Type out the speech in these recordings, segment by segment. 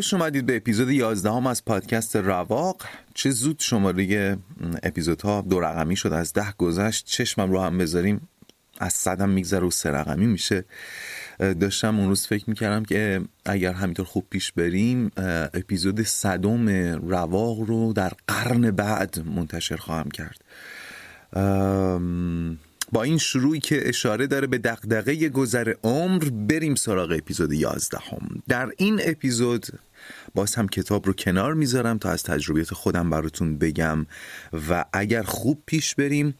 خوش اومدید به اپیزود 11 هم از پادکست رواق. چه زود شماره اپیزودها دو رقمی شد از ده گذشت چشمم رو هم بذاریم از صدم میگذره و سه رقمی میشه. داشتم اون روز فکر می‌کردم که اگر همینطور خوب پیش بریم اپیزود صدم رواق رو در قرن بعد منتشر خواهم کرد. با این شروعی که اشاره داره به دقدقه گذر عمر بریم سراغ اپیزود 11 هم. در این اپیزود باز هم کتاب رو کنار می‌ذارم تا از تجربیات خودم براتون بگم. و اگر خوب پیش بریم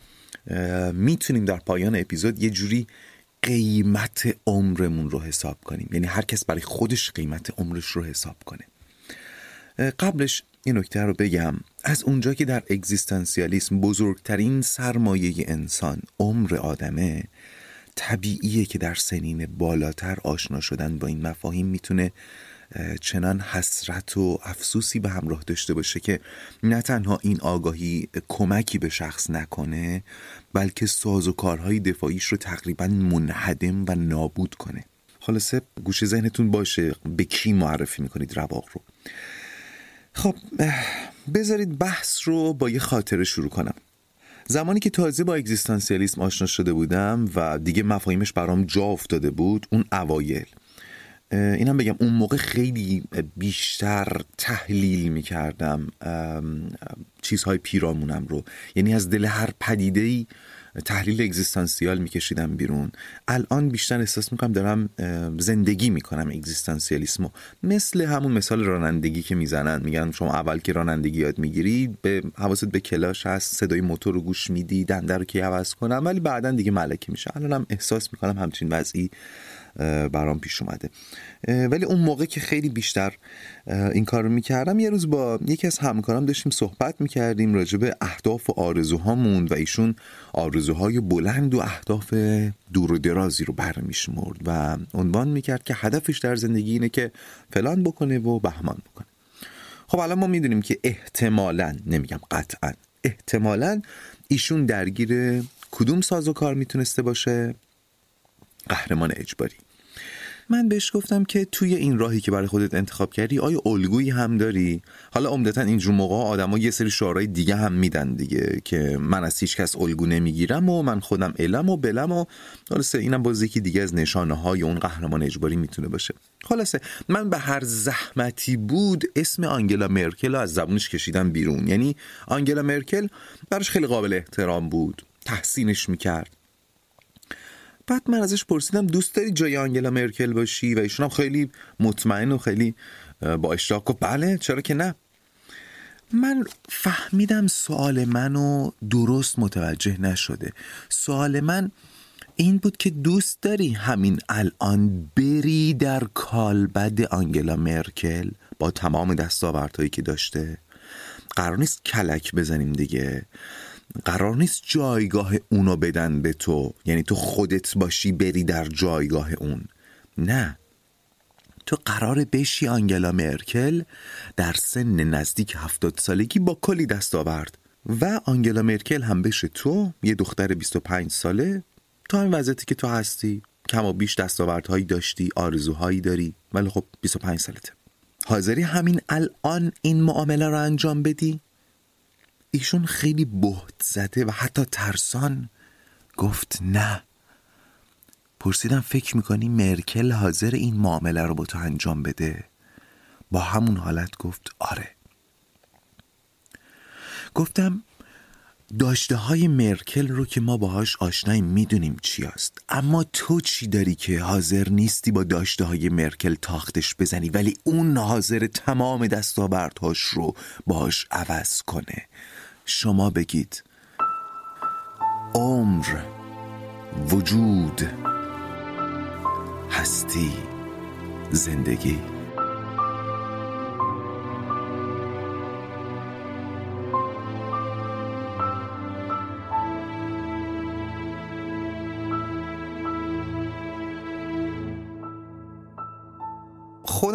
می‌تونیم در پایان اپیزود یه جوری قیمت عمرمون رو حساب کنیم. یعنی هر کس برای خودش قیمت عمرش رو حساب کنه. قبلش این نکته رو بگم. از اونجا که در اگزیستانسیالیسم بزرگترین سرمایه انسان عمر آدمه طبیعیه که در سنین بالاتر آشنا شدن با این مفاهیم می‌تونه چنان حسرت و افسوسی به همراه داشته باشه که نه تنها این آگاهی کمکی به شخص نکنه بلکه ساز و کارهای دفاعیش رو تقریبا منهدم و نابود کنه. خلاصه گوش ذهنتون باشه به کی معرفی می‌کنید رواق رو. خب بذارید بحث رو با یه خاطره شروع کنم. زمانی که تازه با اگزیستانسیالیسم آشنا شده بودم و دیگه مفاهیمش برام جا افتاده بود اون اوایل. اینم بگم اون موقع خیلی بیشتر تحلیل می‌کردم چیزهای پیرامونم رو. یعنی از دل هر پدیده ای تحلیل اگزیستانسیال میکشیدم بیرون. الان بیشتر احساس می‌کنم دارم زندگی می‌کنم اگزیستانسیالیسمو. مثل همون مثال رانندگی که می‌زنن. میگن شما اول که رانندگی یاد می‌گیری به حواست به کلاش هست صدای موتور رو گوش میدی دنده رو که عوض کنم ولی بعدا دیگه ملکه میشه. الانم احساس می‌کنم همچین وضعی برام پیش اومده. ولی اون موقع که خیلی بیشتر این کار رو می‌کردم یه روز با یکی از همکارام داشتیم صحبت می‌کردیم راجع به اهداف و آرزوهامون و ایشون آرزوهای بلند و اهداف دور و درازی رو برمیشمرد و عنوان می‌کرد که هدفش در زندگی اینه که فلان بکنه و بهمان بکنه. خب الان ما می‌دونیم که احتمالا نمیگم قطعا احتمالا ایشون درگیر کدوم ساز و کار می‌تونسته باشه؟ قهرمان اجباری. من بهش گفتم که توی این راهی که برای خودت انتخاب کردی آیا الگویی هم داری؟ حالا عمدتا اینجور موقع آدما یه سری شعارهای دیگه هم میدن دیگه که من از هیچ کس الگو نمی‌گیرم و من خودم علم و بلم و خلاصه اینم باز یکی دیگه از نشانه های اون قهرمان اجباری می‌تونه باشه. خلاصه من به هر زحمتی بود اسم آنگلا مرکل از زبونش کشیدم بیرون. یعنی آنگلا مرکل براش خیلی قابل احترام بود. تحسینش می‌کرد. بعد من ازش پرسیدم دوست داری جای آنگلا مرکل باشی؟ و ایشون هم خیلی مطمئن و خیلی با اشتاق و بله چرا که نه. من فهمیدم سوال منو درست متوجه نشده. سوال من این بود که دوست داری همین الان بری در کالبد آنگلا مرکل با تمام دستاوردهایی که داشته؟ قرار نیست کلک بزنیم دیگه. قرار نیست جایگاه اونو بدن به تو. یعنی تو خودت باشی بری در جایگاه اون. نه. تو قرار بشی آنگلا مرکل در سن نزدیک هفتاد سالگی با کلی دست آورد. و آنگلا مرکل هم بشه تو یه دختر 25 ساله. تو همین وضعیتی که تو هستی. کم و بیش دستاوردهایی داشتی آرزوهایی داری. ولی خب 25 سالته. حاضری همین الان این معامله رو انجام بدی؟ ایشون خیلی بهت زده و حتی ترسان گفت نه. پرسیدم فکر می‌کنی مرکل حاضر این معامله رو با تو انجام بده؟ با همون حالت گفت آره. گفتم داشته های مرکل رو که ما باهاش آشناییم می‌دونیم چی است اما تو چی داری که حاضر نیستی با داشته های مرکل تاختش بزنی ولی اون حاضر تمام دستاوردهاش رو باهاش عوض کنه؟ شما بگید. عمر وجود هستی زندگی.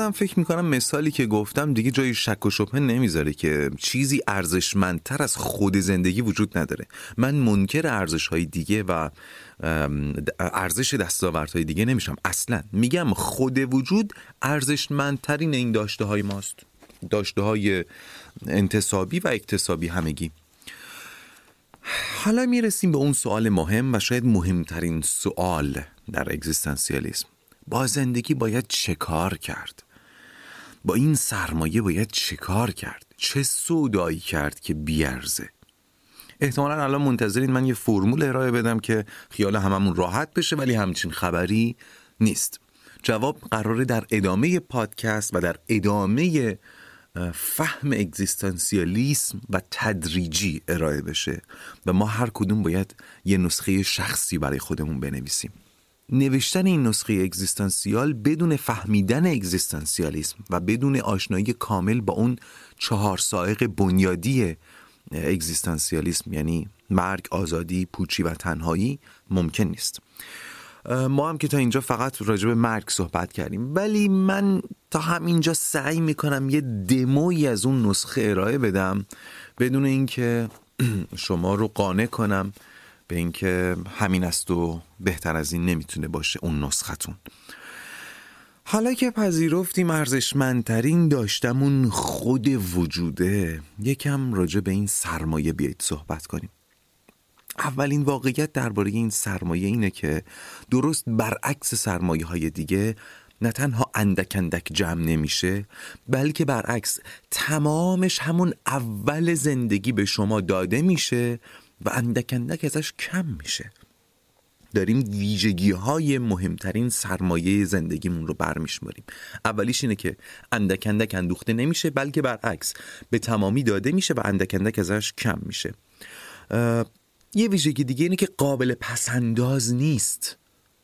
خودم فکر می‌کنم مثالی که گفتم دیگه جای شک و شبهه نمی‌ذاره که چیزی ارزشمندتر از خود زندگی وجود نداره. من منکر ارزش های دیگه و ارزش دستاوردهای دیگه نمیشم. اصلا میگم خود وجود ارزشمندترین این داشته های ماست. داشته های انتصابی و اکتسابی همگی. حالا می‌رسیم به اون سوال مهم و شاید مهمترین سوال در اگزیستانسیالیسم. با زندگی باید چه کار کرد؟ با این سرمایه باید چه کار کرد؟ چه سودایی کرد که بیارزه؟ احتمالا الان منتظرین من یه فرمول ارائه بدم که خیال هممون راحت بشه ولی همچین خبری نیست. جواب قراره در ادامه پادکست و در ادامه فهم اگزیستانسیالیسم و تدریجی ارائه بشه و ما هر کدوم باید یه نسخه شخصی برای خودمون بنویسیم. نوشتن این نسخه اگزیستانسیال بدون فهمیدن اگزیستانسیالیسم و بدون آشنایی کامل با اون چهار سائق بنیادی اگزیستانسیالیسم یعنی مرگ، آزادی، پوچی و تنهایی ممکن نیست. ما هم که تا اینجا فقط راجع به مرگ صحبت کردیم. ولی من تا همینجا سعی می‌کنم یه دمویی از اون نسخه ارائه بدم بدون اینکه شما رو قانع کنم. به اینکه همین است و بهتر از این نمی‌تونه باشه اون نسختون. حالا که پذیرفتیم ارزشمندترین داشتمون خود وجوده یکم راجع به این سرمایه بیایید صحبت کنیم. اولین واقعیت درباره این سرمایه اینه که درست برعکس سرمایه های دیگه نه تنها اندک اندک جمع نمیشه بلکه برعکس تمامش همون اول زندگی به شما داده میشه و اندک اندک ازش کم میشه. داریم ویژگی های مهمترین سرمایه زندگیمون رو برمیشماریم. اولیش اینه که اندک اندک اندوخته نمیشه بلکه برعکس به تمامی داده میشه و اندک اندک ازش کم میشه. یه ویژگی دیگه اینه که قابل پسنداز نیست.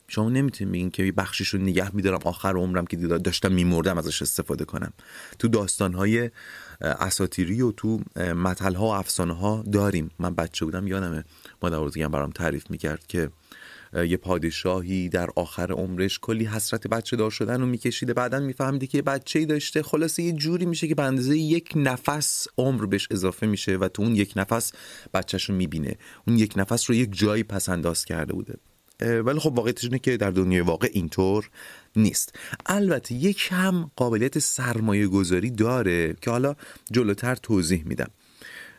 شما نمی‌تونید بگین که بخشش رو نگه میدارم آخر عمرم که داشتم میمردم ازش استفاده کنم. تو داستانهای اساتیری و تو مطل ها و افسانه ها داریم. من بچه بودم یادمه مادر بزرگم برام تعریف می‌کرد که یه پادشاهی در آخر عمرش کلی حسرت بچه دار شدن رو میکشیده. بعدا میفهمیده که بچه ای داشته. خلاصه یه جوری میشه که به اندازه یک نفس عمر بهش اضافه میشه و تو اون یک نفس بچهش رو می‌بینه. اون یک نفس رو یک جایی پس انداز کرده بوده. ولی خب واقعیتش اینه که در دنیای واقع اینطور نیست. البته یک هم قابلیت سرمایه گذاری داره که حالا جلوتر توضیح میدم.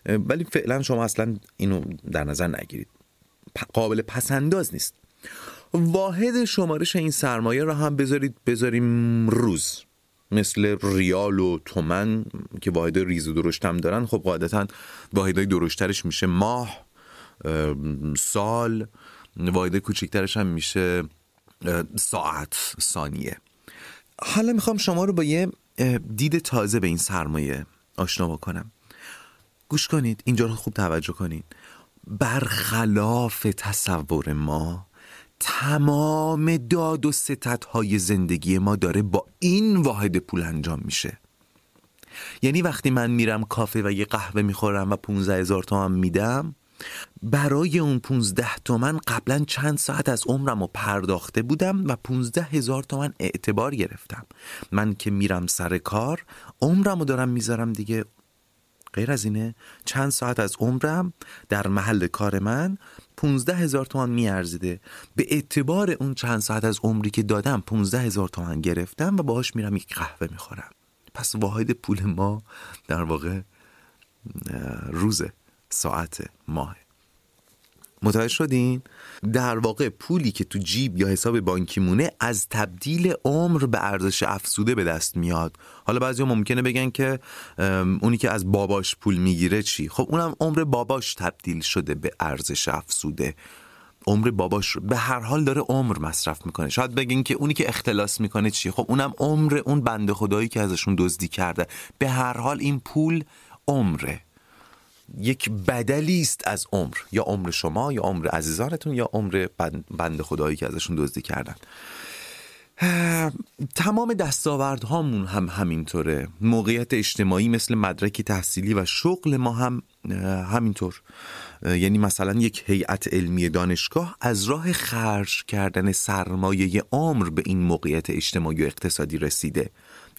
ولی فعلا شما اصلا اینو در نظر نگیرید. قابل پسنداز نیست. واحد شمارش این سرمایه را هم بذارید بذاریم روز. مثل ریال و تومن که واحد ریز و درشت هم دارن. خب قاعدتا واحدهای درشترش میشه ماه سال. واحد کوچکترش هم میشه ساعت ثانیه. حالا می‌خوام شما رو با یه دید تازه به این سرمایه آشنا بکنم. گوش کنید اینجا رو خوب توجه کنید. برخلاف تصور ما تمام داد و ستت های زندگی ما داره با این واحد پول انجام میشه. یعنی وقتی من میرم کافه و یه قهوه می‌خورم و 15 هزار تومن میدم برای اون 15 تومن قبلا چند ساعت از عمرم رو پرداخته بودم و 15 هزار تومن اعتبار گرفتم. من که میرم سر کار عمرم رو دارم می‌ذارم دیگه. غیر از اینه چند ساعت از عمرم در محل کار من 15 هزار تومن میارزیده. به اعتبار اون چند ساعت از عمری که دادم 15 هزار تومن گرفتم و باهاش میرم یک قهوه می‌خورم. پس واحد پول ما در واقع روزه. ساعت ماه. متوجه شدین؟ در واقع پولی که تو جیب یا حساب بانکی مونه از تبدیل عمر به ارزش افزوده به دست میاد. حالا بعضی ممکنه بگن که اونی که از باباش پول می‌گیره چی؟ خب اونم عمر باباش تبدیل شده به ارزش افزوده. عمر باباش به هر حال داره عمر مصرف می‌کنه. شاید بگین که اونی که اختلاس می‌کنه چی؟ خب اونم عمر اون بنده خدایی که ازشون دزدی کرده. به هر حال این پول عمره. یک بدلی است از عمر یا عمر شما یا عمر عزیزانتون یا عمر بند خدایی که ازشون دزدی کردن. تمام دستاوردهامون هم همینطوره. موقعیت اجتماعی مثل مدرک تحصیلی و شغل ما هم همینطور. یعنی مثلا یک هیئت علمی دانشگاه از راه خرج کردن سرمایه عمر به این موقعیت اجتماعی و اقتصادی رسیده.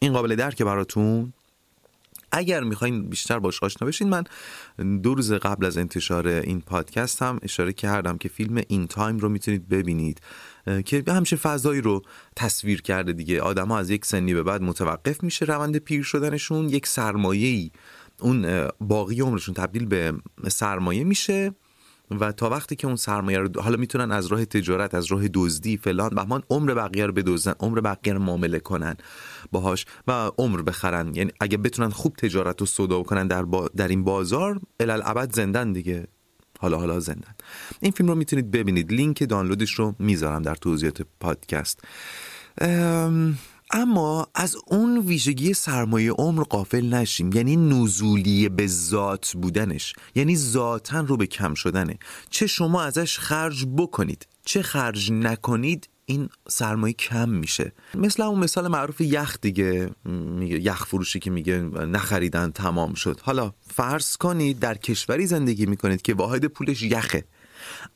این قابل درک براتون؟ اگر می‌خواین بیشتر باش آشنا بشین من دو روز قبل از انتشار این پادکست هم اشاره کردم که فیلم این تایم رو می‌تونید ببینید که همچین فضایی رو تصویر کرده دیگه. آدما از یک سنی به بعد متوقف میشه روند پیر شدنشون یک سرمایه اون باقی عمرشون تبدیل به سرمایه میشه. و تا وقتی که اون سرمایه رو حالا می‌تونن از راه تجارت از راه دزدی فلان بهمان عمر بقیه رو بدزدن عمر بقیه رو معامله کنن باهاش و عمر بخرن. یعنی اگه بتونن خوب تجارت و سودا کنن در, در این بازار الالعبد زندن دیگه. حالا حالا زندن. این فیلم رو می‌تونید ببینید. لینک دانلودش رو می‌ذارم در توضیحات پادکست. اما از اون ویژگی سرمایه عمر قافل نشیم. یعنی نزولی به ذات بودنش. یعنی ذاتا رو به کم شدنه. چه شما ازش خرج بکنید چه خرج نکنید این سرمایه کم میشه. مثل اون مثال معروف یخ دیگه. میگه یخ فروشی که میگه نخریدن تمام شد. حالا فرض کنید در کشوری زندگی می‌کنید که واحد پولش یخه.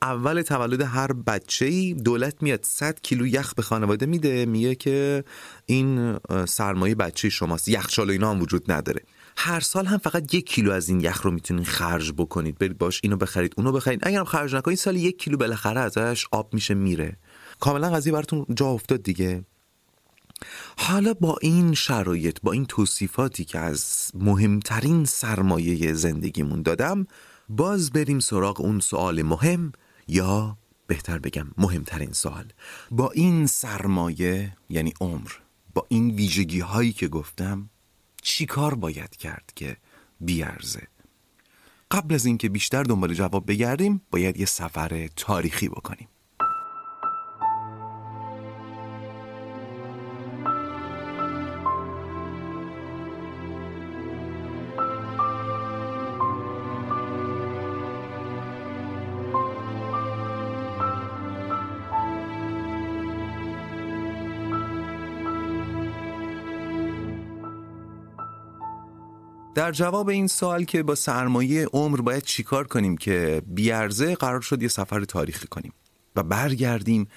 اول تولد هر بچه ای دولت میاد 100 کیلو یخ به خانواده میده میگه که این سرمایه بچه شماست یخچال و اینا هم وجود نداره. هر سال هم فقط یک کیلو از این یخ رو می‌تونید خرج بکنید. برید باش اینو بخرید اونو بخرید. اگرم خرج نکنید سال یک کیلو بالاخره ازش آب میشه میره. کاملا قضیه براتون جا افتاد دیگه. حالا با این شرایط با این توصیفاتی که از مهمترین سرمایه زندگیمون دادم باز بریم سراغ اون سوال مهم یا بهتر بگم مهمترین سوال. با این سرمایه یعنی عمر با این ویژگی هایی که گفتم چی کار باید کرد که بیارزه؟ قبل از اینکه بیشتر دنبال جواب بگردیم باید یه سفر تاریخی بکنیم. در جواب این سوال که با سرمایه عمر باید چیکار کنیم که بیارزه قرار شد یه سفر تاریخی کنیم و برگردیم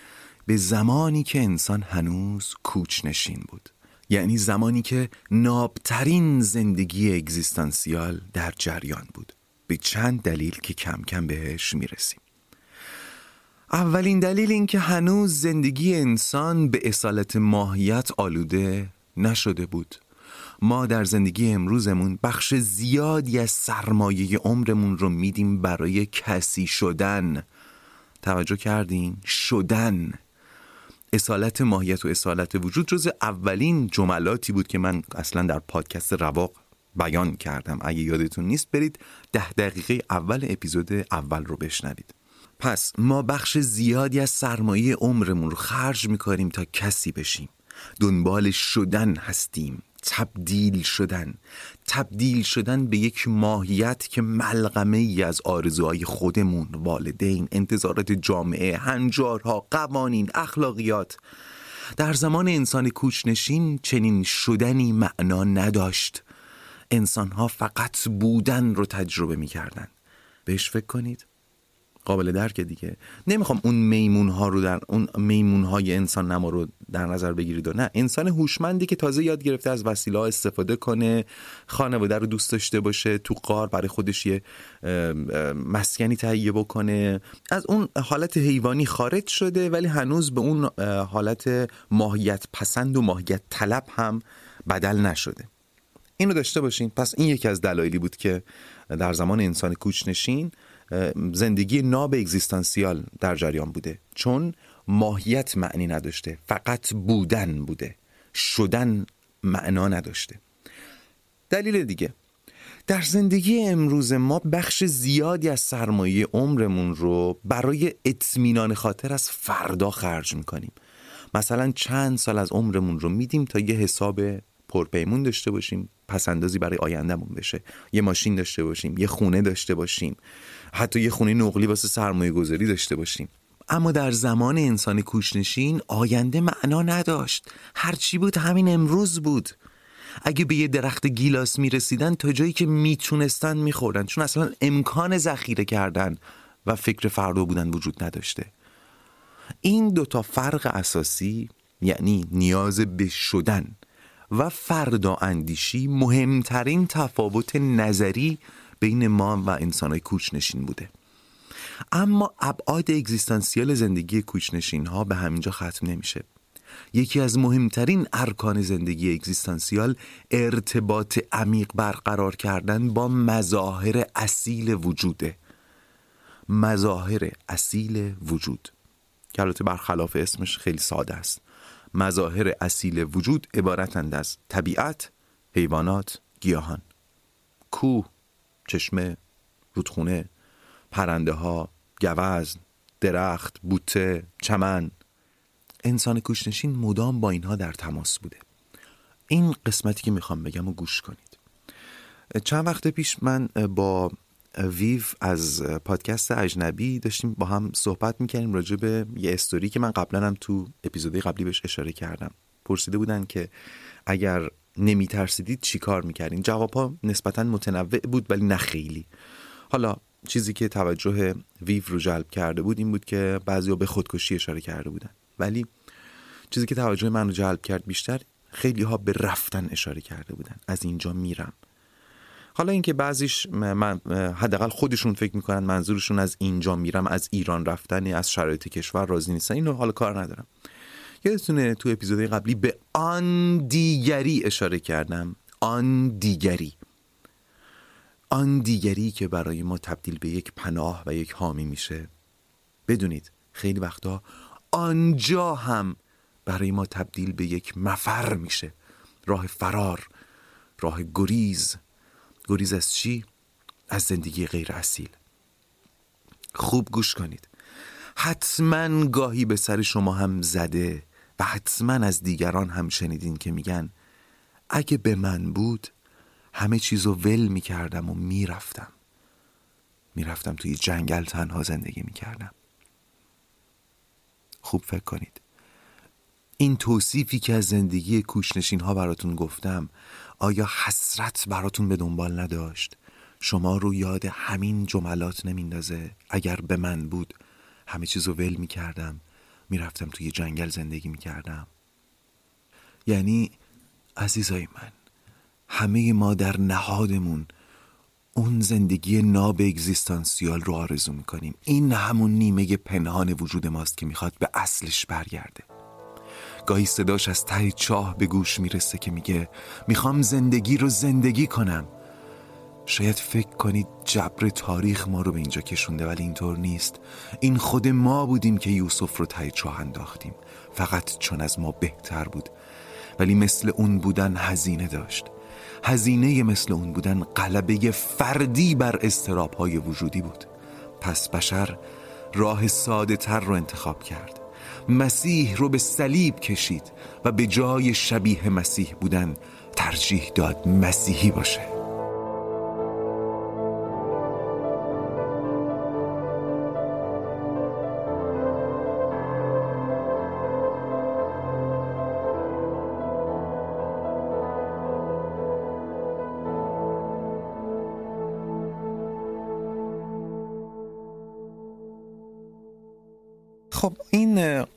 به زمانی که انسان هنوز کوچ نشین بود. یعنی زمانی که نابترین زندگی اگزیستانسیال در جریان بود. به چند دلیل که کم کم بهش می‌رسیم. اولین دلیل این که هنوز زندگی انسان به اصالت ماهیت آلوده نشده بود. ما در زندگی امروزمون بخش زیادی از سرمایه عمرمون رو میدیم برای کسی شدن. توجه کردین؟ شدن. اصالت ماهیت و اصالت وجود جز اولین جملاتی بود که من اصلا در پادکست رواق بیان کردم. اگه یادتون نیست برید ده دقیقه اول اپیزود اول رو بشنوید. پس ما بخش زیادی از سرمایه عمرمون رو خرج می‌کنیم تا کسی بشیم. دنبال شدن هستیم. تبدیل شدن. تبدیل شدن به یک ماهیت که ملغمه ای از آرزوهای خودمون والدین انتظارات جامعه هنجارها قوانین اخلاقیات. در زمان انسان کوچنشین چنین شدنی معنا نداشت. انسانها فقط بودن رو تجربه می کردن. بهش فکر کنید؟ قابل درک دیگه. نمی‌خوام اون میمون ها رو در اون میمون های انسان نما رو در نظر بگیرید و نه. انسان هوشمندی که تازه یاد گرفته از وسیله استفاده کنه خانواده رو دوست داشته باشه تو قار برای خودش یه مسکنی تهیه بکنه. از اون حالت حیوانی خارج شده ولی هنوز به اون حالت ماهیت پسند و ماهیت طلب هم بدل نشده. اینو داشته باشین. پس این یکی از دلایلی بود که در زمان انسان کوچنشین زندگی ناب اگزیستانسیال در جریان بوده. چون ماهیت معنی نداشته فقط بودن بوده. شدن معنا نداشته. دلیل دیگه. در زندگی امروز ما بخش زیادی از سرمایه عمرمون رو برای اطمینان خاطر از فردا خرج می‌کنیم. مثلا چند سال از عمرمون رو میدیم تا یه حساب پرپیمون داشته باشیم. پسندازی برای آیندهمون بشه. یه ماشین داشته باشیم یه خونه داشته باشیم حتی یه خونه نقلی واسه سرمایه گذاری داشته باشیم. اما در زمان انسان کوشنشین آینده معنا نداشت. هرچی بود همین امروز بود. اگه به یه درخت گیلاس می‌رسیدن تا جایی که می‌تونستن میخوردن. چون اصلا امکان ذخیره کردن و فکر فردا بودن وجود نداشته. این دوتا فرق اساسی یعنی نیاز به شدن و فردا اندیشی مهمترین تفاوت نظری بین ما و انسانهای کوچنشین بوده. اما ابعاد اگزیستانسیال زندگی کوچنشین ها به همینجا ختم نمیشه. یکی از مهمترین ارکان زندگی اگزیستانسیال ارتباط عمیق برقرار کردن با مظاهر اصیل وجوده. مظاهر اصیل وجود. که البته برخلاف اسمش خیلی ساده است. مظاهر اصیل وجود عبارتند از طبیعت، حیوانات، گیاهان. کوه، چشمه، رودخونه، پرنده ها، گوزن، درخت، بوته، چمن. انسان کوشنشین مدام با اینها در تماس بوده. این قسمتی که می‌خوام بگم و گوش کنید. چند وقت پیش من با ویو از پادکست اجنبی داشتیم با هم صحبت می‌کردیم راجع به یه استوری که من قبلا هم تو اپیزودی قبلی بهش اشاره کردم. پرسیده بودن که اگر نمیترسیدید چی کار می‌کردین؟ جواب ها نسبتا متنوع بود ولی نه خیلی. حالا چیزی که توجه ویو رو جلب کرده بود این بود که بعضی به خودکشی اشاره کرده بودن. ولی چیزی که توجه من رو جلب کرد بیشتر خیلی ها به رفتن اشاره کرده بودن. از اینجا میرم. حالا اینکه بعضیش من حداقل خودشون فکر می‌کنن منظورشون از اینجا میرم از ایران رفتن از شرایط کشور راضی نیستن اینو حالا کار ندارم. یادتونه تو اپیزود قبلی به آن دیگری اشاره کردم. آن دیگری. آن دیگری که برای ما تبدیل به یک پناه و یک حامی میشه. بدونید خیلی وقتا آنجا هم برای ما تبدیل به یک مفر میشه. راه فرار راه گریز. گریز از چی؟ از زندگی غیر اصیل. خوب گوش کنید. حتما گاهی به سر شما هم زده و حتما از دیگران هم شنیدین که میگن اگه به من بود همه چیزو ول می‌کردم و می‌رفتم. می‌رفتم توی جنگل تنها زندگی می‌کردم. خوب فکر کنید. این توصیفی که از زندگی کوشنشین ها براتون گفتم آیا حسرت براتون به دنبال نداشت؟ شما رو یاد همین جملات نمیندازه اگر به من بود همه چیز رو ول می‌کردم. می‌رفتم توی جنگل زندگی می‌کردم. یعنی عزیزای من همه ما در نهادمون اون زندگی ناب اگزیستانسیال رو آرزو می‌کنیم. این همون نیمه پنهان وجود ماست که می‌خواد به اصلش برگرده. گاهی صداش از ته چاه به گوش می‌رسه که میگه می‌خوام زندگی رو زندگی کنم. شاید فکر کنید جبر تاریخ ما رو به اینجا کشونده ولی اینطور نیست. این خود ما بودیم که یوسف رو ته چاه انداختیم. فقط چون از ما بهتر بود. ولی مثل اون بودن هزینه داشت. هزینه مثل اون بودن قلبه فردی بر استراب های وجودی بود. پس بشر راه ساده تر رو انتخاب کرد. مسیح رو به صلیب کشید و به جای شبیه مسیح بودن ترجیح داد مسیحی باشه.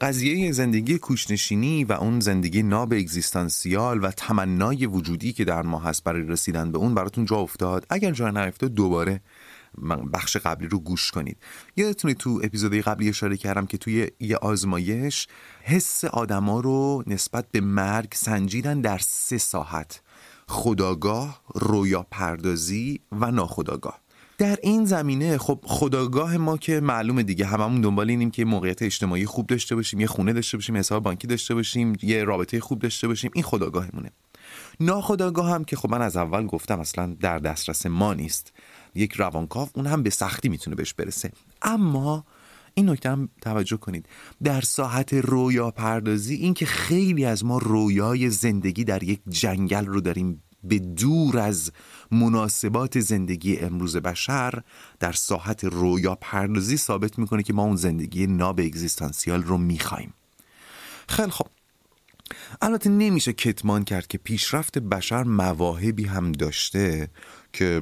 قضیه زندگی کوشنشینی و اون زندگی ناب اگزیستانسیال و تمنای وجودی که در ما هست برای رسیدن به اون براتون جا افتاد. اگر جا نیفتاد دوباره بخش قبلی رو گوش کنید. یادتونه تو اپیزودی قبلی اشاره کردم که توی یه آزمایش حس آدما رو نسبت به مرگ سنجیدن در سه ساحت خداگاه، رویا پردازی و ناخداگاه. در این زمینه خب خداگاه ما که معلومه دیگه. هممون دنبال اینیم که موقعیت اجتماعی خوب داشته باشیم یه خونه داشته باشیم حساب بانکی داشته باشیم یه رابطه خوب داشته باشیم. این خداگاهمونه. ناخداگاه هم که خب من از اول گفتم اصلا در دسترس ما نیست. یک روانکاو اون هم به سختی می‌تونه بهش برسه. اما این نکته هم توجه کنید. در ساحت رویا پردازی این که خیلی از ما رویای زندگی در یک جنگل رو داریم به دور از مناسبات زندگی امروز بشر در ساحت رویا پردازی ثابت می‌کنه که ما اون زندگی ناب اگزیستانسیال رو می‌خوایم. خیلی خب البته نمیشه کتمان کرد که پیشرفت بشر مواهبی هم داشته که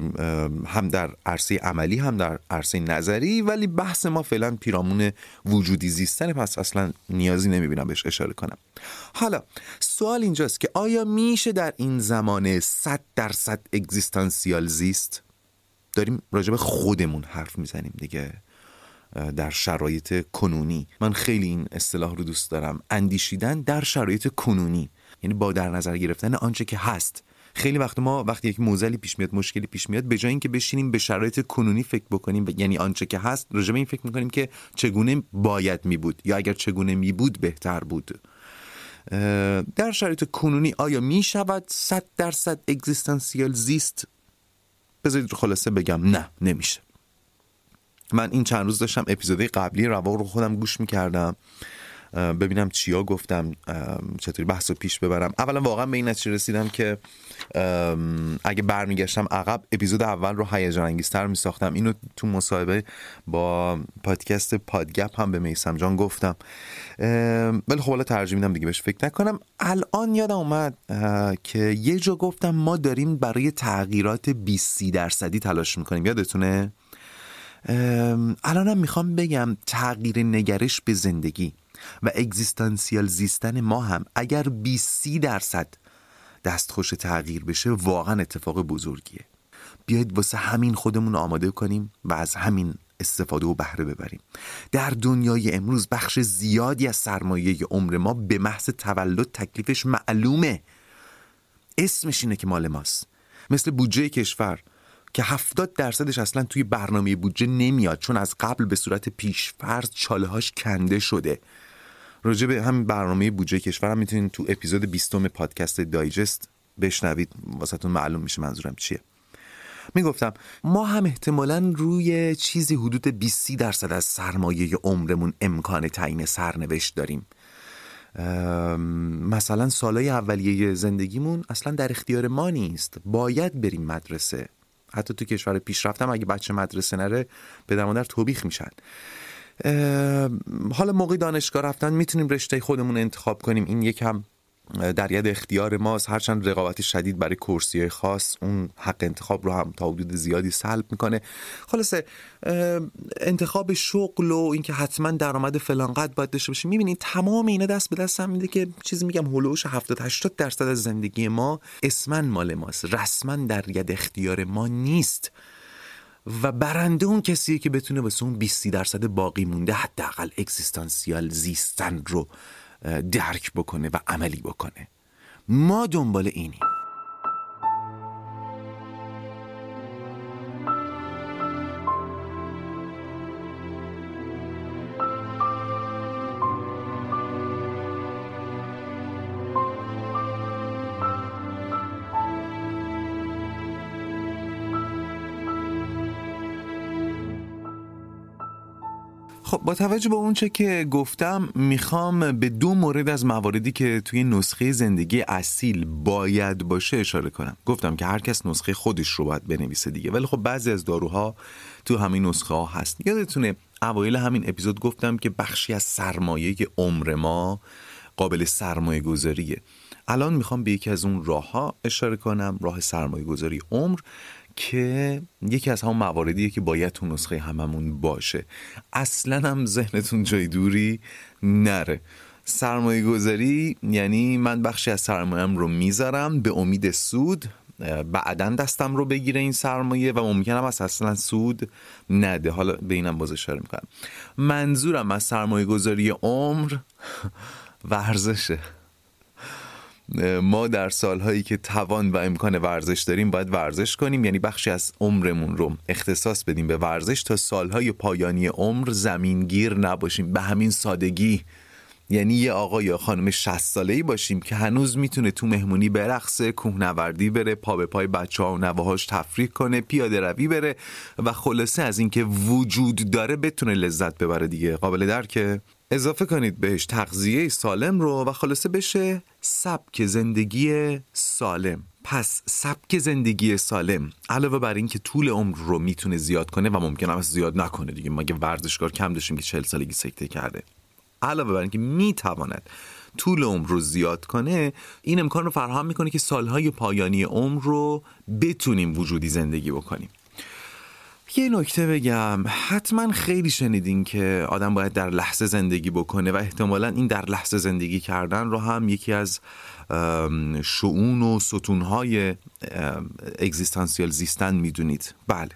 هم در عرصه عملی هم در عرصه نظری ولی بحث ما فعلا پیرامون وجودی زیستن پس اصلا نیازی نمی‌بینم بهش اشاره کنم. حالا سوال اینجاست که آیا میشه در این زمانه صد درصد اگزیستانسیال زیست؟ داریم راجع خودمون حرف می‌زنیم دیگه در شرایط کنونی. من خیلی این اصطلاح رو دوست دارم. اندیشیدن در شرایط کنونی یعنی با در نظر گرفتن آنچه که هست. خیلی وقت ما وقتی یک موزلی پیش میاد مشکلی پیش میاد به جای اینکه بشینیم به شرایط کنونی فکر بکنیم یعنی آنچه که هست راجع به این فکر می‌کنیم که چگونه باید می بود یا اگر چگونه می بود بهتر بود. در شرایط کنونی آیا می شود صد درصد اگزیستانسیال زیست بذارید خلاصه بگم نه نمیشه. من این چند روز داشتم اپیزودهای قبلی رواق رو خودم گوش می‌کردم. ببینم چیا گفتم چطوری بحث رو پیش ببرم. اولا واقعا به این نتیجه رسیدم که اگه برمیگشتم عقب اپیزود اول رو هیجان انگیزتر می ساختم اینو تو مصاحبه با پادکست پادگپ هم به میسم جان گفتم. ولی خب حالا ترجمه میدم دیگه بهش فکر نکنم. الان یادم اومد که یه جا گفتم ما داریم برای تغییرات 20 درصدی تلاش می‌کنیم. یادتونه؟ الانم می‌خوام بگم تغییر نگرش به زندگی. و اگزیستانسیال زیستن ما هم اگر 20 درصد دستخوش تغییر بشه واقعا اتفاق بزرگیه. بیاید واسه همین خودمون آماده کنیم و از همین استفاده و بهره ببریم. در دنیای امروز بخش زیادی از سرمایه عمر ما به محض تولد تکلیفش معلومه. اسمش اینه که مال ماست. مثل بودجه کشور که 70 درصدش اصلا توی برنامه بودجه نمیاد چون از قبل به صورت پیشفرض چاله هاش کنده شده. راجع به همین برنامه بودجه هم می‌تونید تو اپیزود 20 پادکست دایجست بشنوید. واسهتون معلوم میشه منظورم چیه. می‌گفتم ما هم احتمالا روی چیزی حدود 20 درصد از سرمایه عمرمون امکان تعیین سرنوشت داریم. مثلا سالهای اولیه زندگیمون اصلا در اختیار ما نیست. باید بریم مدرسه. حتی تو کشور پیشرفتم اگه بچه مدرسه نره به مادر توبیخ میشن. حالا موقع دانشگاه رفتن می‌تونیم رشته خودمون انتخاب کنیم. این یکم در ید اختیار ماست. هرچند رقابت شدید برای کرسی خاص اون حق انتخاب رو هم تا حدود زیادی سلب می‌کنه. خلاصه انتخاب شغل و اینکه حتما درآمد فلان قد باید داشته باشیم می‌بینید تمام اینا دست به دست هم میده که چیزی میگم هلوش 70 80 درصد از زندگی ما اسمن مال ماست. رسما در ید اختیار ما نیست. و برنده اون کسیه که بتونه واسه اون 20 درصد باقی مونده حداقل اکزیستانسیال زیستن رو درک بکنه و عملی بکنه. ما دنبال اینیم. توجه به اونچه که گفتم می‌خوام به دو مورد از مواردی که توی نسخه زندگی اصیل باید باشه اشاره کنم. گفتم که هر کس نسخه خودش رو باید بنویسه دیگه. ولی خب بعضی از داروها تو همین نسخه ها هست. یادتونه اوایل همین اپیزود گفتم که بخشی از سرمایه عمر ما قابل سرمایه گذاریه. الان می‌خوام به یکی از اون راه ها اشاره کنم. راه سرمایه گذاری عمر. که یکی از همون مواردیه که باید تو نسخه هممون باشه. اصلا هم ذهنتون جای دوری نره. سرمایه گذاری یعنی من بخشی از سرمایه‌ام رو می‌ذارم به امید سود بعدا دستم رو بگیره این سرمایه و ممکنم از اصلا سود نده. حالا به اینم باز اشاره می‌کنم. منظورم از سرمایه گذاری عمر ورزشه. ما در سالهایی که توان و امکان ورزش داریم باید ورزش کنیم. یعنی بخشی از عمرمون رو اختصاص بدیم به ورزش تا سالهای پایانی عمر زمینگیر نباشیم. به همین سادگی. یعنی یه آقا یا خانم 60 ساله ای باشیم که هنوز می‌تونه تو مهمونی برقصه کوهنوردی بره پا به پای بچه ها و نواهاش تفریح کنه پیاده روی بره و خلاصه از اینکه وجود داره بتونه لذت ببره دیگه. قابل درکه؟ اضافه کنید بهش تغذیه سالم رو و خلاصه بشه سبک زندگی سالم. پس سبک زندگی سالم علاوه بر اینکه طول عمر رو می‌تونه زیاد کنه و ممکن هم زیاد نکنه دیگه. مگه ورزشکار کم داشتیم که 40 سالگی سکته کرده. علاوه بر اینکه می‌تواند طول عمر رو زیاد کنه این امکان رو فراهم می‌کنه که سالهای پایانی عمر رو بتونیم وجودی زندگی بکنیم. یه نکته بگم. حتما خیلی شنیدین که آدم باید در لحظه زندگی بکنه و احتمالا این در لحظه زندگی کردن رو هم یکی از شعون و ستونهای اگزیستانسیال زیستن می‌دونید. بله.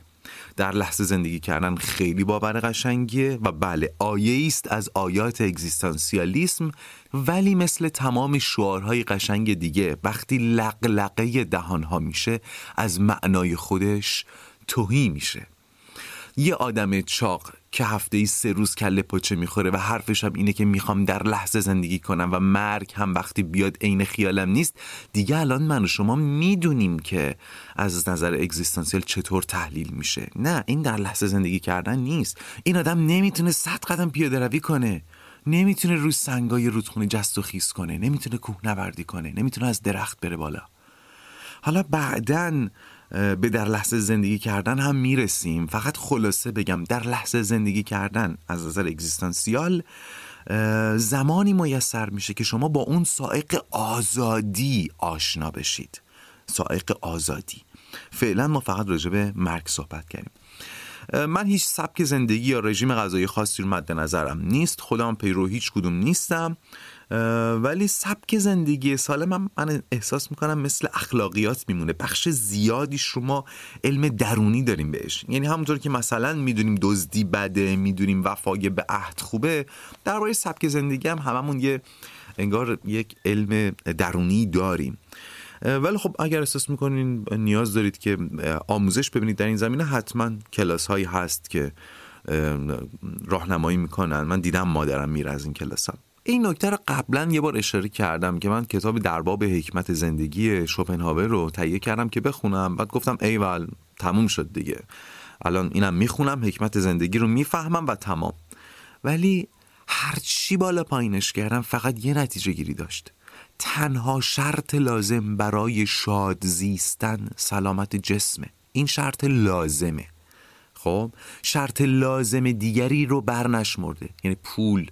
در لحظه زندگی کردن خیلی باور قشنگیه و بله آیه است از آیات اگزیستانسیالیسم ولی مثل تمام شعارهای قشنگ دیگه وقتی لقلقه دهانها میشه از معنای خودش توهی میشه. یه آدم چاق که هفته ای سه روز کله پاچه می‌خوره و حرفش هم اینه که می‌خوام در لحظه زندگی کنم و مرگ هم وقتی بیاد عین خیالم نیست دیگه الان من و شما می‌دونیم که از نظر اگزیستانسیل چطور تحلیل میشه. نه این در لحظه زندگی کردن نیست. این آدم نمی‌تونه صد قدم پیاده روی کنه. نمی‌تونه روی سنگای رودخونه جست و خیز کنه. نمی‌تونه کوه نوردی کنه. نمی‌تونه از درخت بره بالا. حالا بعدن به در لحظه زندگی کردن هم می‌رسیم. فقط خلاصه بگم در لحظه زندگی کردن از نظر اگزیستانسیال زمانی میسر میشه که شما با اون سائق آزادی آشنا بشید. سائق آزادی. فعلا ما فقط راجع به مرگ صحبت کردیم. من هیچ سبک زندگی یا رژیم غذایی خاصی رو مد نظرم نیست. خودم پیرو هیچ کدوم نیستم. ولی سبک زندگی سالم من احساس می‌کنم مثل اخلاقیات میمونه. بخش زیادیش رو ما علم درونی داریم بهش. یعنی همونطور که مثلا می‌دونیم دزدی بده می‌دونیم وفای به عهد خوبه درباره سبک زندگی هم هممون یه انگار یک علم درونی داریم. ولی خب اگر احساس می‌کنین نیاز دارید که آموزش ببینید در این زمینه حتما کلاس هایی هست که راهنمایی می‌کنن. من دیدم مادرم میره از این کلاس هم. این نکته رو قبلا یه بار اشاره کردم که من کتاب درباب حکمت زندگی شوپنهاور رو تهیه کردم که بخونم. بعد گفتم ایول تموم شد دیگه. الان اینم می‌خونم حکمت زندگی رو می‌فهمم و تمام. ولی هرچی بالا پایینش کردم فقط یه نتیجه گیری داشت. تنها شرط لازم برای شاد زیستن سلامت جسمه این شرط لازمه. خب؟ شرط لازم دیگری رو برنشمرده. یعنی پول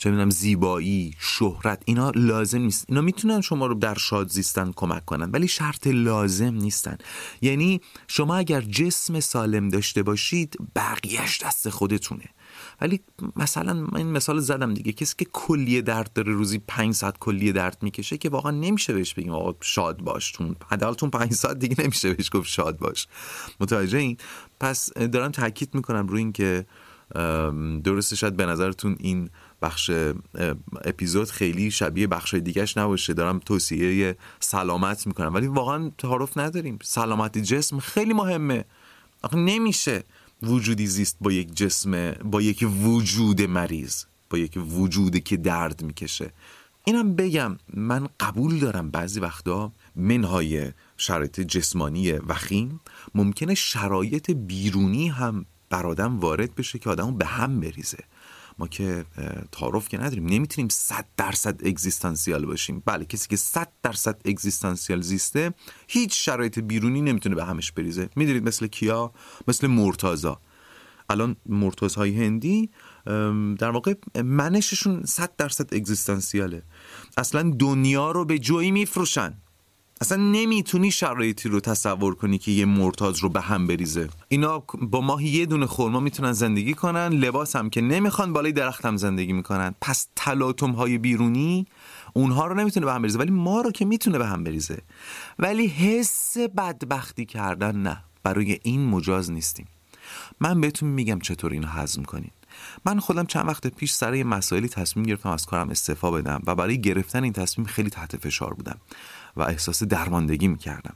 چه می‌دونم زیبایی شهرت اینا لازم نیست. اینا می‌تونن شما رو در شاد زیستن کمک کنن ولی شرط لازم نیستن. یعنی شما اگر جسم سالم داشته باشید بقیهش دست خودتونه. ولی مثلا من این مثال زدم دیگه. کسی که کلیه درد داره روزی پنج ساعت کلیه درد می‌کشه که واقعا نمیشه بهش بگیم آقا شاد باش. چون حداقل پنج ساعت دیگه نمیشه بهش گفت شاد باش. متوجه این پس دارم تاکید می‌کنم روی این که درسته شاید به نظرتون این بخش اپیزود خیلی شبیه بخش دیگهش نباشه. دارم توصیه سلامت می‌کنم. ولی واقعا تعارف نداریم. سلامت جسم خیلی مهمه. آخه نمیشه وجودی زیست با یک جسم با یک وجود مریض با یک وجودی که درد می‌کشه. اینم بگم من قبول دارم بعضی وقتا منهای شرایط جسمانی وخیم. ممکنه شرایط بیرونی هم بر آدم وارد بشه که آدمو به هم بریزه. ما که تعارف که نداریم نمی‌تونیم صد درصد اگزیستانسیال باشیم. بله کسی که صد درصد اگزیستانسیال زیسته هیچ شرایط بیرونی نمی‌تونه به همش بریزه. می‌دونید مثل کیا؟ مثل مرتازا الان های هندی در واقع منششون صد درصد اگزیستانسیاله. اصلا دنیا رو به جویی میفروشن. اصلا نمی‌تونی شرایطی رو تصور کنی که یه مرتاز رو به هم بریزه. اینا با ماهی یه دونه خورما می‌تونن زندگی کنن لباس هم که نمی‌خوان بالای درخت هم زندگی می‌کنن. پس تلاطم های بیرونی اونها رو نمی‌تونه به هم بریزه ولی ما رو که می‌تونه به هم بریزه. ولی حس بدبختی کردن نه. برای این مجاز نیستیم. من بهتون میگم چطور اینو هضم کنین. من خودم چند وقت پیش سر یه مسائلی تصمیم گرفتم از کارم استعفا بدم و برای گرفتن این تصمیم خیلی تحت فشار بودم. و احساس درماندگی می‌کردم.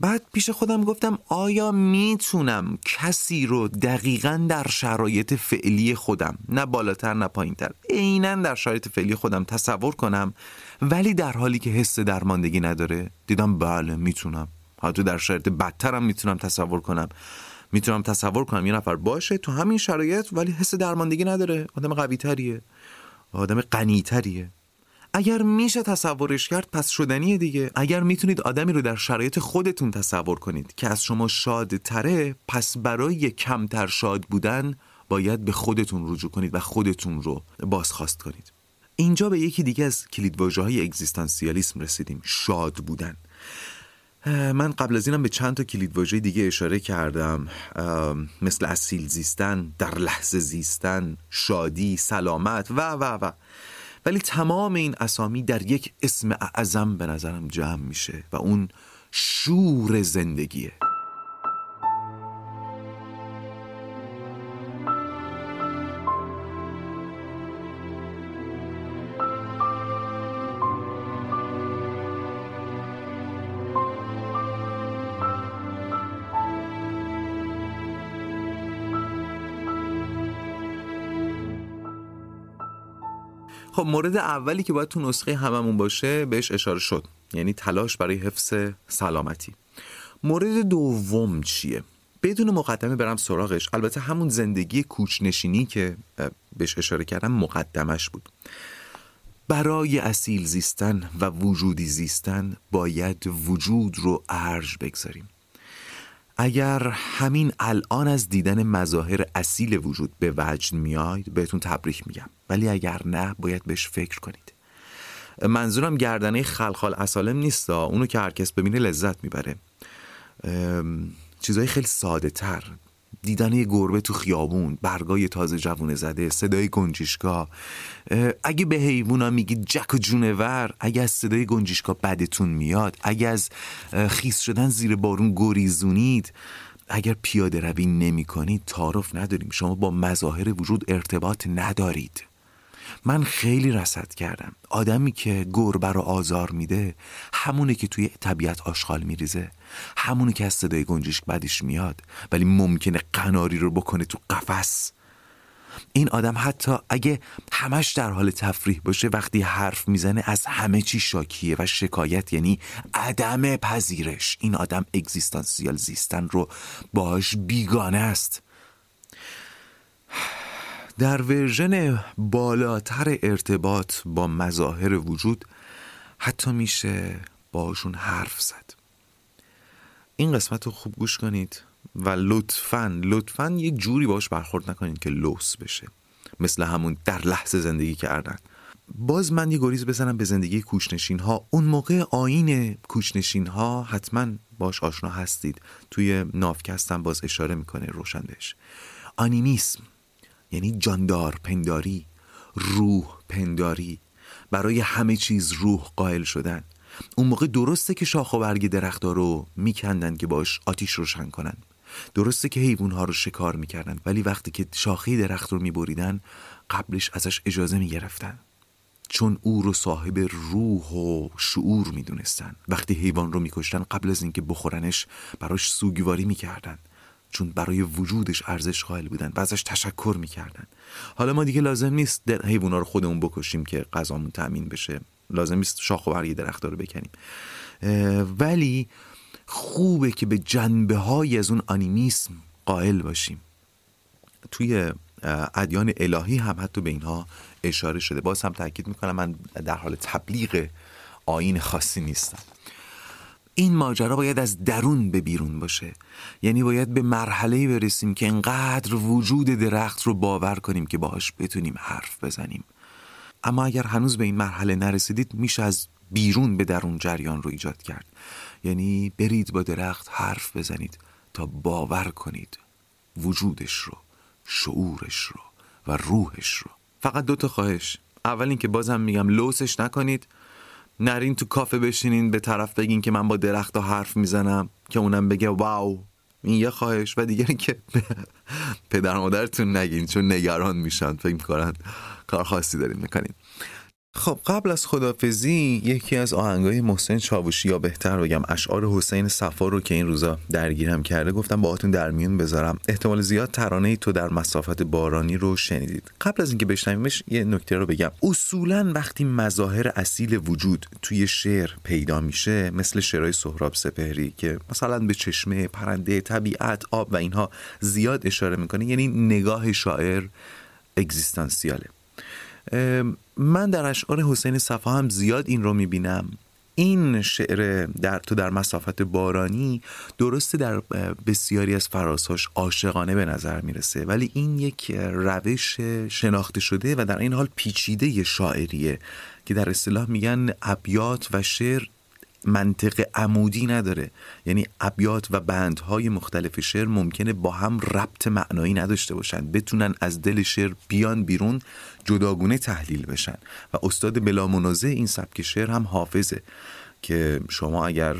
بعد پیش خودم گفتم آیا می‌تونم کسی رو دقیقا در شرایط فعلی خودم نه بالاتر نه پایینتر عینا در شرایط فعلی خودم تصور کنم ولی در حالی که حس درماندگی نداره؟ دیدم بله می‌تونم. حتی در شرایط بدترم می‌تونم تصور کنم. می‌تونم تصور کنم یه نفر باشه تو همین شرایط ولی حس درماندگی نداره. آدم قوی تریه آدم غنی تریه اگر میشه تصورش کرد پس شدنیه دیگه. اگر می‌تونید آدمی رو در شرایط خودتون تصور کنید که از شما شاد تره پس برای کمتر شاد بودن باید به خودتون رجوع کنید و خودتون رو بازخواست کنید. اینجا به یکی دیگه از کلیدواژه های اگزیستانسیالیسم رسیدیم شاد بودن. من قبل از اینم به چند تا کلیدواژه دیگه اشاره کردم. مثل اصیل زیستن در لحظه زیستن شادی سلامت و و و. ولی تمام این اسامی در یک اسم اعظم به نظرم جمع میشه و اون شور زندگیه. مورد اولی که باید تو نسخه هممون باشه بهش اشاره شد. یعنی تلاش برای حفظ سلامتی. مورد دوم چیه؟ بدون مقدمه برم سراغش. البته همون زندگی کوچنشینی که بهش اشاره کردم مقدمش بود. برای اصیل زیستن و وجودی زیستن باید وجود رو ارج بگذاریم. اگر همین الان از دیدن مظاهر اصیل وجود به وجد میاید بهتون تبریک میگم. ولی اگر نه باید بهش فکر کنید. منظورم گردنه خلخال اسالم نیست اونو که هر کس ببینه لذت می‌بره. چیزهای خیلی ساده تر دیدن یه گربه تو خیابون برگای تازه جوونه زده صدای گنجشگاه اگه به حیوونا میگی جک و جونور اگه از صدای گنجشگاه بدتون میاد اگه از خیس شدن زیر بارون گریزونید اگر پیاده روی نمی کنید تعارف نداریم. شما با مظاهر وجود ارتباط ندارید. من خیلی رسد کردم. آدمی که گربه رو آزار میده همونه که توی طبیعت آشغال میریزه. همونه که از صدای گنجشک بدش میاد ولی ممکنه قناری رو بکنه تو قفس. این آدم حتی اگه همش در حال تفریح باشه وقتی حرف می‌زنه از همه چی شاکیه و شکایت یعنی عدم پذیرش. این آدم اگزیستانسیال زیستن رو باش بیگانه است. در ورژن بالاتر ارتباط با مظاهر وجود حتی میشه باشون حرف زد. این قسمت رو خوب گوش کنید و لطفا لطفا یه جوری باش برخورد نکنید که لوس بشه. مثل همون در لحظه زندگی کردن. باز من یه گریز بزنم به زندگی کوچنشین ها اون موقع آین کوچنشین ها حتما باش آشنا هستید. توی نافکستم باز اشاره می‌کنه روشن بهش آنیمیسم. یعنی جاندار پنداری روح پنداری. برای همه چیز روح قائل شدن. اون موقع درسته که شاخ و برگ درختها رو میکندن که باش آتیش روشن کنن. درسته که حیوان ها رو شکار می‌کردن ولی وقتی که شاخه درخت رو میبریدن قبلش ازش اجازه می‌گرفتن. چون او رو صاحب روح و شعور می‌دونستن. وقتی حیوان رو میکشتن قبل از اینکه بخورنش براش سوگواری می‌کردن. چون برای وجودش ارزش قائل بودن و ازش تشکر می‌کردن. حالا ما دیگه لازم نیست حیوونا رو خودمون بکشیم که غذامون تامین بشه. لازم نیست شاخ و برگ درخت رو بکنیم. ولی خوبه که به جنبه های از اون آنیمیسم قائل باشیم. توی ادیان الهی هم حتی به اینها اشاره شده. باز هم تاکید می‌کنم من در حال تبلیغ آین خاصی نیستم. این ماجرا باید از درون به بیرون باشه. یعنی باید به مرحله برسیم که انقدر وجود درخت رو باور کنیم که باهاش بتونیم حرف بزنیم. اما اگر هنوز به این مرحله نرسیدید میشه از بیرون به درون جریان رو ایجاد کرد. یعنی برید با درخت حرف بزنید تا باور کنید وجودش رو شعورش رو و روحش رو. فقط دو تا خواهش. اول اینکه بازم میگم لوسش نکنید. نرین تو کافه بشینین به طرف بگین که من با درخت حرف می‌زنم که اونم بگه واو این یه خواهش. و دیگری که پدر مادرتون نگین چون نگران میشن. فکر می‌کنن کار خاصی داریم می‌کنین. خب قبل از خدافزی یکی از آهنگای محسن چاوشی یا بهتر بگم اشعار حسین صفا رو که این روزا درگیرم کرده گفتم باهاتون در میون بذارم. احتمال زیاد ترانه تو در مسافت بارانی رو شنیدید. قبل از اینکه بشنویمش یه نکته رو بگم. اصولا وقتی مظاهر اصیل وجود توی شعر پیدا میشه مثل شعرهای سهراب سپهری که مثلا به چشمه پرنده طبیعت آب و اینها زیاد اشاره می‌کنه یعنی نگاه شاعر اگزیستانسیاله. من در اشعار حسین صفا هم زیاد این رو می‌بینم. این شعر در تو در مسافت بارانی درسته در بسیاری از فرازهاش عاشقانه به نظر می‌رسه ولی این یک روش شناخته شده و در این حال پیچیده شاعریه که در اصطلاح میگن ابیات و شعر منطق عمودی نداره. یعنی ابیات و بندهای مختلف شعر ممکنه با هم ربط معنایی نداشته باشن. بتونن از دل شعر بیان بیرون جداگونه تحلیل بشن. و استاد بلا منازه این سبک شعر هم حافظه که شما اگر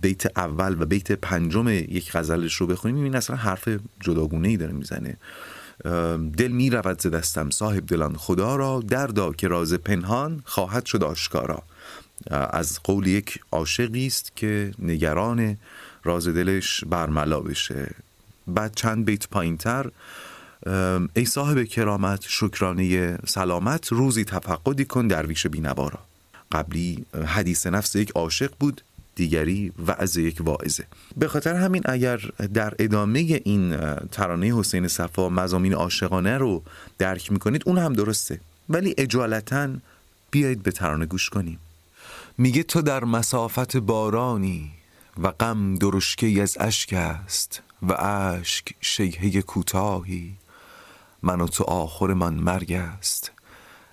بیت اول و بیت پنجم یک غزلش رو بخونید می‌بینید اصلا حرف جداگونه ای داره می‌زنه. دل می رود ز دستم صاحب دلان خدا را دردا که راز پنهان خواهد شد آشکارا. از قول یک عاشقی است که نگران راز دلش برملا بشه. بعد چند بیت پایینتر ای صاحب کرامت شکرانه سلامت روزی تفقدی کن درویش بینوارا قبلی حدیث نفس یک عاشق بود دیگری وعظ یک واعظه. به خاطر همین اگر در ادامه این ترانه حسین صفا مزامین عاشقانه رو درک می‌کنید اون هم درسته. ولی اجالتا بیایید به ترانه گوش کنیم. میگه تو در مسافت بارانی و غم درشکه از اشک است و اشک شیهه کوتاهی. من و تو آخر من مرگ است.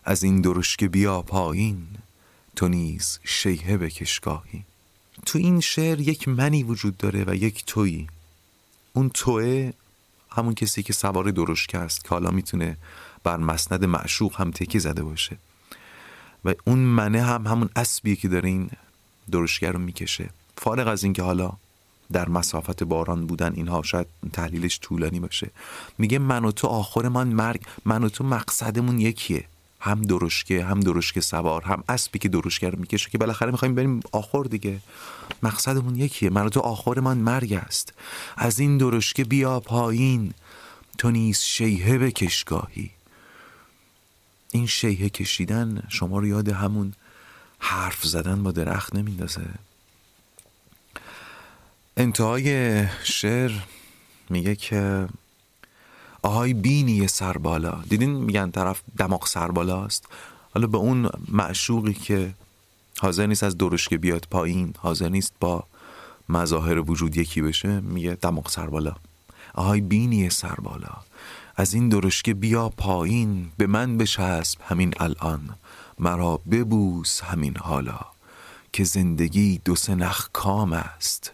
از این درشکه بیا پایین تو نیز شیهه بکشگاهی تو این شعر یک منی وجود داره و یک تویی. اون توه همون کسی که سوار درشکه است که حالا می‌تونه بر مسند معشوق هم تکی زده باشه. و اون منه هم همون اسبیه که داره این درشگر رو می‌کشه. فارغ از اینکه حالا در مسافت باران بودن اینها شاید تحلیلش طولانی باشه. میگه من و تو آخر من مرگ من و تو مقصدمون یکیه. هم درشکه هم درشکه سوار هم اسبی که درشگر رو می‌کشه که بالاخره می‌خوایم بریم آخر دیگه. مقصدمون یکیه من و تو آخر من مرگ است. از این درشکه بیا پایین. تو نیز شیهه کشگاهی این شیهه کشیدن شما رو یاد همون حرف زدن با درخت نمیندازه. انتهای شعر میگه که آهای بینی سربالا. دیدین میگن طرف دماغ سربالاست؟ حالا به اون معشوقی که حاضر نیست از درشکه بیاد پایین حاضر نیست با مظاهر وجود یکی بشه میگه دماغ سربالا. آهای بینی سربالا. از این درشکه بیا پایین به من بچسب همین الان. مرا ببوس همین حالا که زندگی دو سه نخ کام است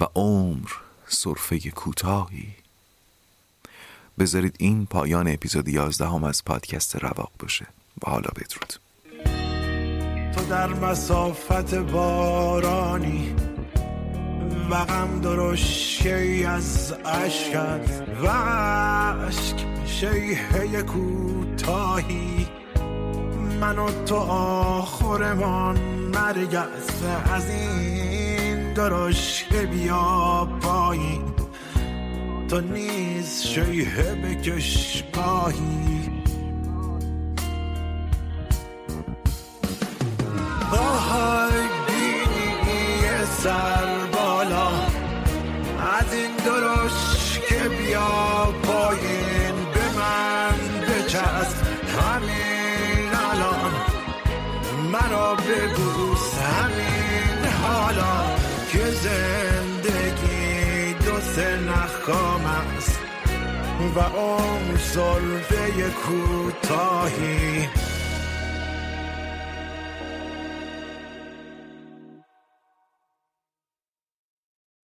و عمر صرفه کوتاهی. بذارید این پایان اپیزود 11 هم از پادکست رواق باشه. و حالا بدرود. تو در مسافت بارانی و غم درشکه از عشقت و عشق شیهه کوتاهی. من و تو آخرمان مرگ است از این درشکه بیا پایین. تو نیز شیهه بکش پاهی. آهای بینی سر نخام است و اون صلفه کوتاهی